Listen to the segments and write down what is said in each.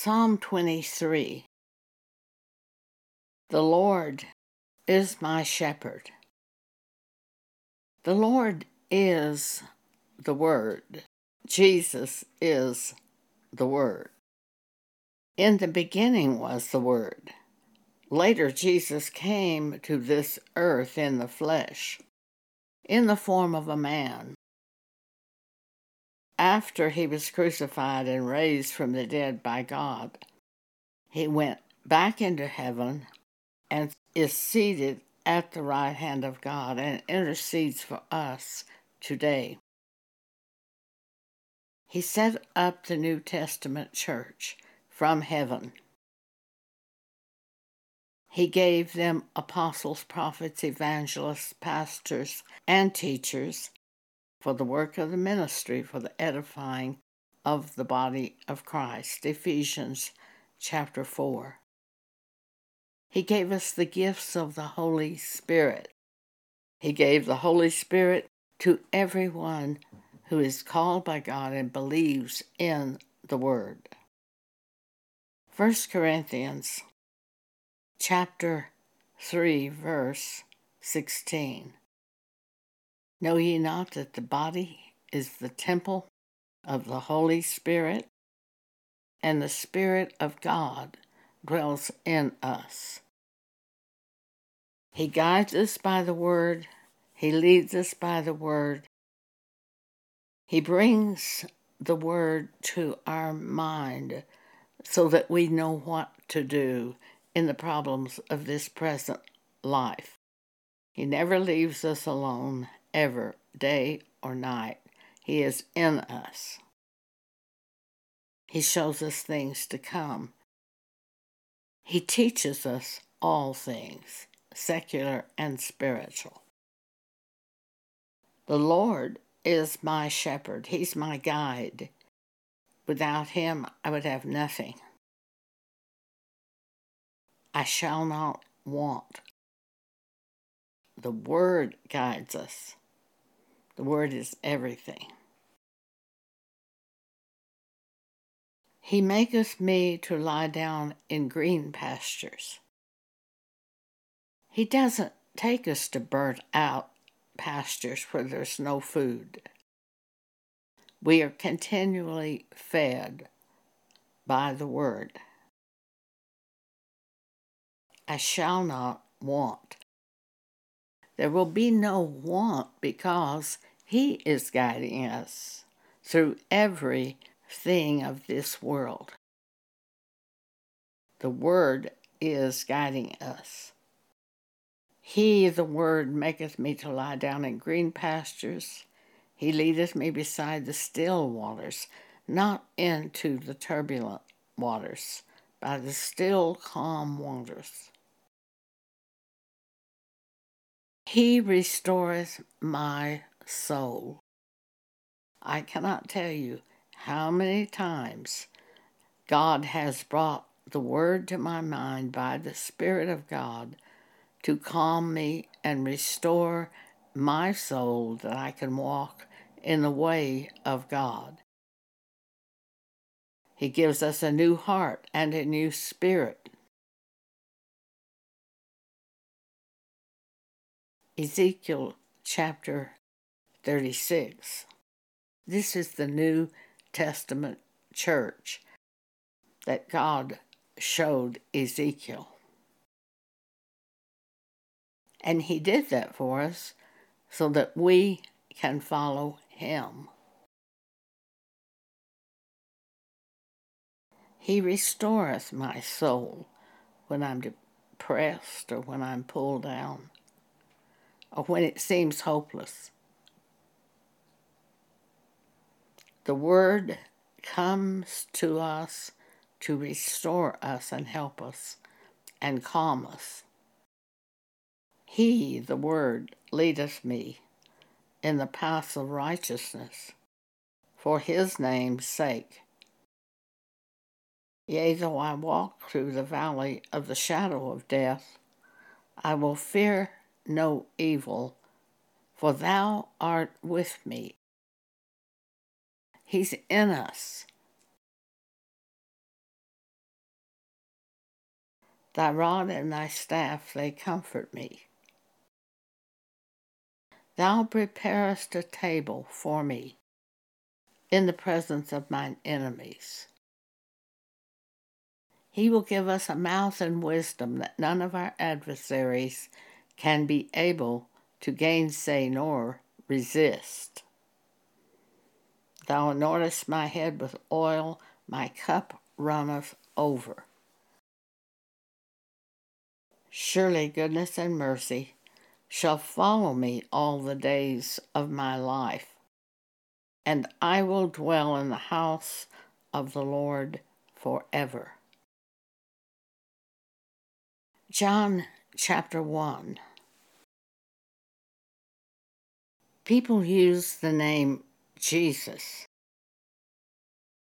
Psalm 23 The Lord is my shepherd. The Lord is the Word. Jesus is the Word. In the beginning was the Word. Later, Jesus came to this earth in the flesh, in the form of a man. After he was crucified and raised from the dead by God, he went back into heaven and is seated at the right hand of God and intercedes for us today. He set up the New Testament church from heaven. He gave them apostles, prophets, evangelists, pastors, and teachers for the work of the ministry, for the edifying of the body of Christ. Ephesians chapter 4. He gave us the gifts of the Holy Spirit. He gave the Holy Spirit to everyone who is called by God and believes in the Word. 1 Corinthians chapter 3 verse 16 Know ye not that the body is the temple of the Holy Spirit and the Spirit of God dwells in us. He guides us by the Word, He leads us by the Word. He brings the Word to our mind so that we know what to do in the problems of this present life. He never leaves us alone, ever, day or night. He is in us. He shows us things to come. He teaches us all things, secular and spiritual. The Lord is my shepherd, He's my guide. Without Him, I would have nothing. I shall not want. The Word guides us. The Word is everything. He maketh me to lie down in green pastures. He doesn't take us to burnt out pastures where there's no food. We are continually fed by the Word. I shall not want. There will be no want because He is guiding us through every thing of this world. The Word is guiding us. He, the Word, maketh me to lie down in green pastures. He leadeth me beside the still waters, not into the turbulent waters, by the still calm waters. He restoreth my soul. I cannot tell you how many times God has brought the word to my mind by the Spirit of God to calm me and restore my soul that I can walk in the way of God. He gives us a new heart and a new spirit. Ezekiel chapter 36. This is the New Testament church that God showed Ezekiel. And he did that for us so that we can follow him. He restoreth my soul when I'm depressed or when I'm pulled down or when it seems hopeless. The Word comes to us to restore us and help us and calm us. He, the Word, leadeth me in the paths of righteousness for his name's sake. Yea, though I walk through the valley of the shadow of death, I will fear no evil, for thou art with me. He's in us. Thy rod and thy staff, they comfort me. Thou preparest a table for me in the presence of mine enemies. He will give us a mouth and wisdom that none of our adversaries can be able to gainsay nor resist. Thou anointest my head with oil, my cup runneth over. Surely goodness and mercy shall follow me all the days of my life, and I will dwell in the house of the Lord forever. John chapter 1 People use the name Jesus.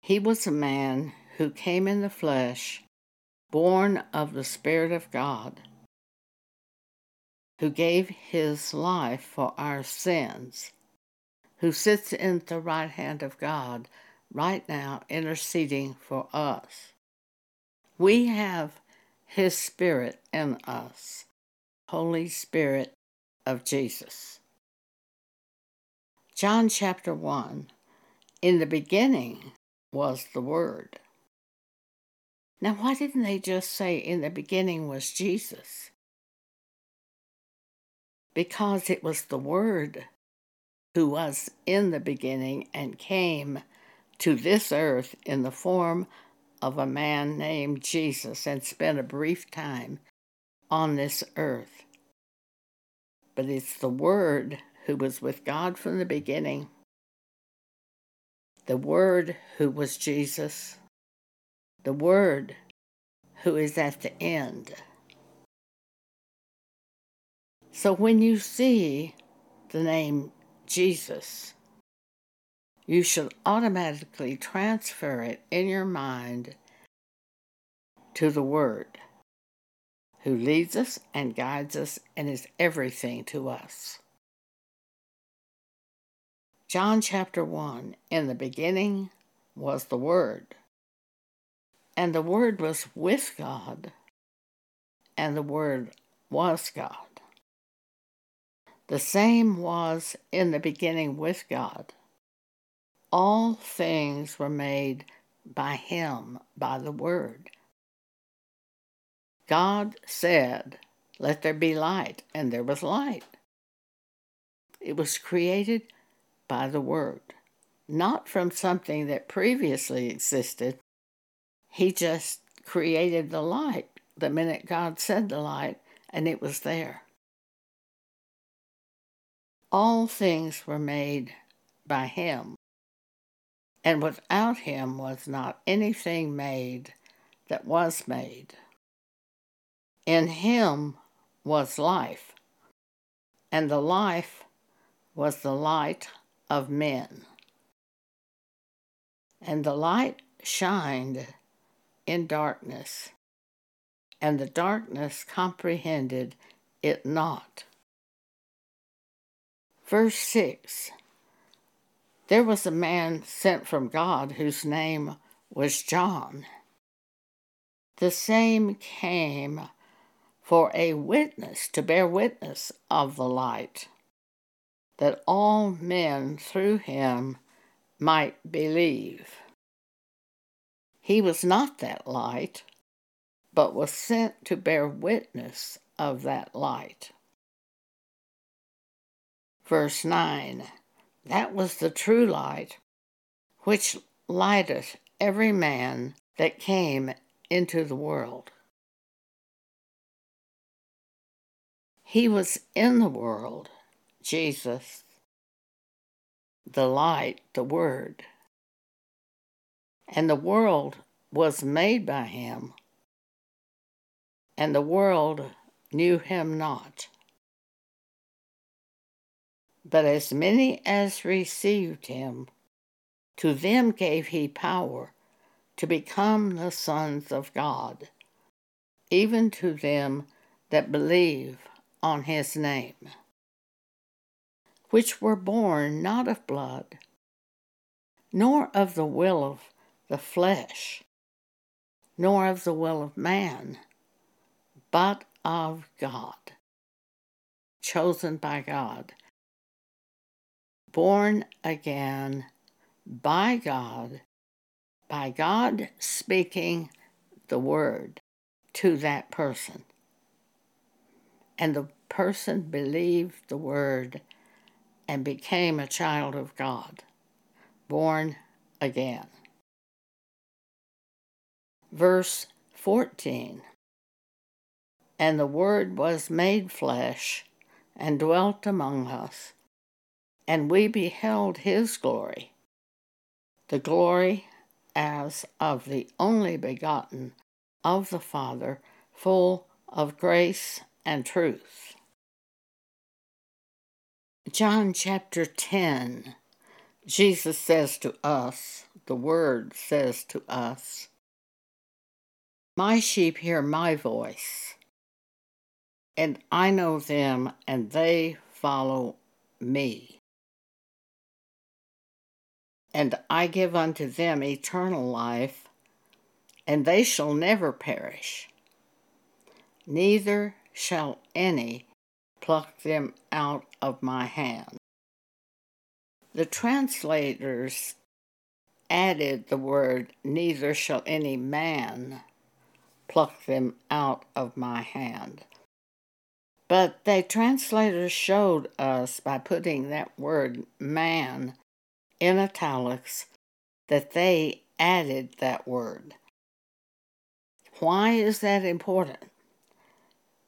He was a man who came in the flesh, born of the Spirit of God, who gave his life for our sins, who sits in the right hand of God right now interceding for us. We have his Spirit in us, Holy Spirit of Jesus. John chapter 1 In the beginning was the Word. Now, why didn't they just say in the beginning was Jesus? Because it was the Word who was in the beginning and came to this earth in the form of a man named Jesus and spent a brief time on this earth. But it's the Word who was with God from the beginning, the Word who was Jesus, the Word who is at the end. So when you see the name Jesus, you should automatically transfer it in your mind to the Word, who leads us and guides us and is everything to us. John chapter 1 In the beginning was the Word, and the Word was with God, and the Word was God. The same was in the beginning with God. All things were made by Him, by the Word. God said, Let there be light, and there was light. It was created by the Word, not from something that previously existed. He just created the light the minute God said the light, and it was there. All things were made by Him, and without Him was not anything made that was made. In Him was life, and the life was the light of men. And the light shined in darkness, and the darkness comprehended it not. Verse 6 There was a man sent from God whose name was John. The same came for a witness, to bear witness of the light that all men through him might believe. He was not that light, but was sent to bear witness of that light. Verse 9 That was the true light, which lighteth every man that came into the world. He was in the world, Jesus, the light, the Word. And the world was made by him, and the world knew him not. But as many as received him, to them gave he power to become the sons of God, even to them that believe on his name which were born not of blood, nor of the will of the flesh, nor of the will of man, but of God, chosen by God, born again by God, by God speaking the word to that person. And the person believed the word and became a child of God, born again. Verse 14 And the Word was made flesh and dwelt among us, and we beheld his glory, the glory as of the only begotten of the Father, full of grace and truth. John chapter 10, Jesus says to us, the Word says to us, My sheep hear my voice, and I know them, and they follow me. And I give unto them eternal life, and they shall never perish, neither shall any pluck them out of my hand. The translators added the word, Neither shall any man pluck them out of my hand. But the translators showed us by putting that word man in italics that they added that word. Why is that important?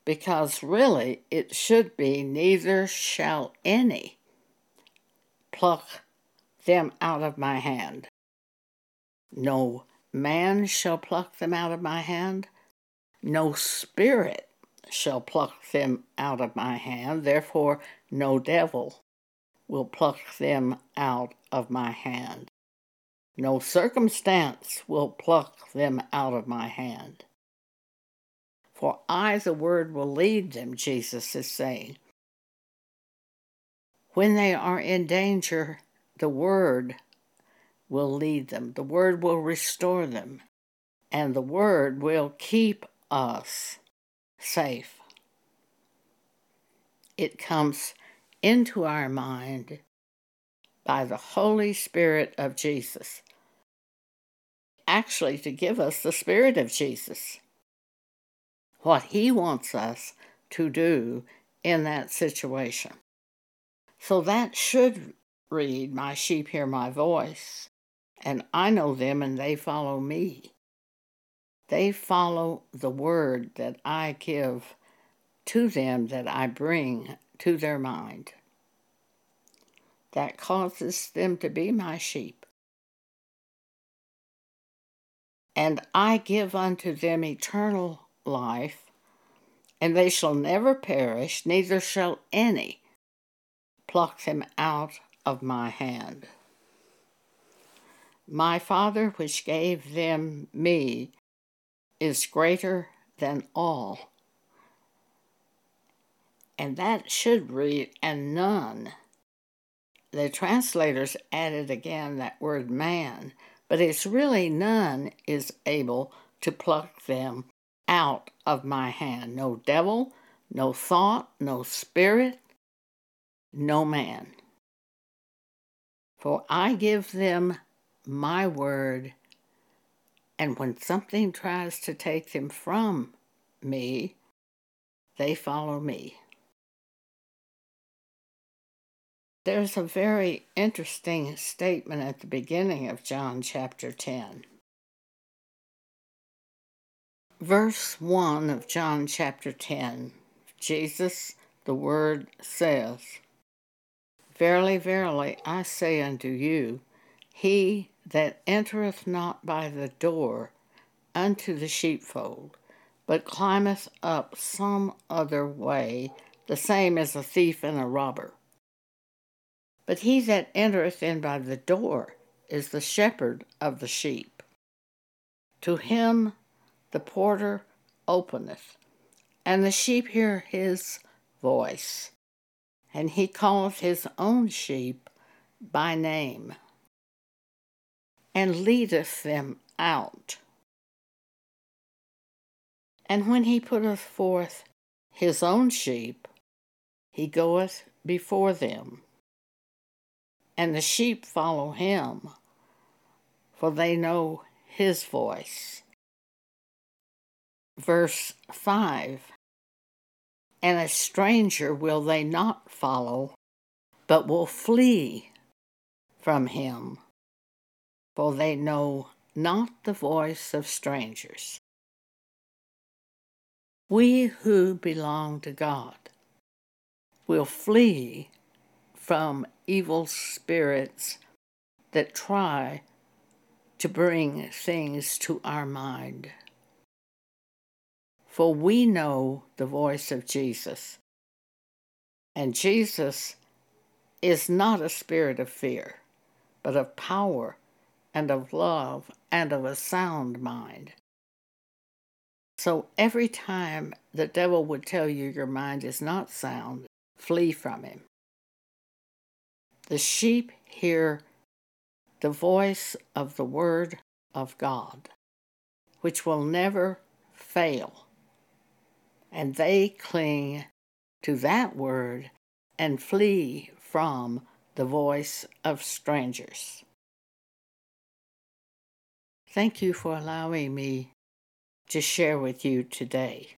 Because really it should be neither shall any pluck them out of my hand. No man shall pluck them out of my hand, no spirit shall pluck them out of my hand, therefore no devil will pluck them out of my hand. No circumstance will pluck them out of my hand. For I, the Word, will lead them, Jesus is saying. When they are in danger, the Word will lead them, the Word will restore them, and the Word will keep us safe. It comes into our mind by the Holy Spirit of Jesus. Actually, to give us the Spirit of Jesus what He wants us to do in that situation. So that should read, My sheep hear my voice, and I know them and they follow me. They follow the word that I give to them, that I bring to their mind. That causes them to be my sheep. And I give unto them eternal life, and they shall never perish, neither shall any pluck them out of my hand. My Father, which gave them me, is greater than all. And that should read, and none. The translators added again that word man, but it's really none is able to pluck them out of my hand. No devil, no thought, no spirit, no man. For I give them my word, and when something tries to take them from me, they follow me. There's a very interesting statement at the beginning of John chapter 10. Verse 1 of John chapter 10 Jesus, the Word, says, Verily, verily, I say unto you, he that entereth not by the door unto the sheepfold, but climbeth up some other way, the same as a thief and a robber. But he that entereth in by the door is the shepherd of the sheep. To him the porter openeth, and the sheep hear his voice, and he calleth his own sheep by name, and leadeth them out. And when he putteth forth his own sheep, he goeth before them. And the sheep follow him, for they know his voice. Verse 5 And a stranger will they not follow, but will flee from him, for they know not the voice of strangers. We who belong to God will flee from evil spirits that try to bring things to our mind. For we know the voice of Jesus, and Jesus is not a spirit of fear, but of power and of love and of a sound mind. So every time the devil would tell you your mind is not sound, flee from him. The sheep hear the voice of the Word of God, which will never fail, and they cling to that Word and flee from the voice of strangers. Thank you for allowing me to share with you today.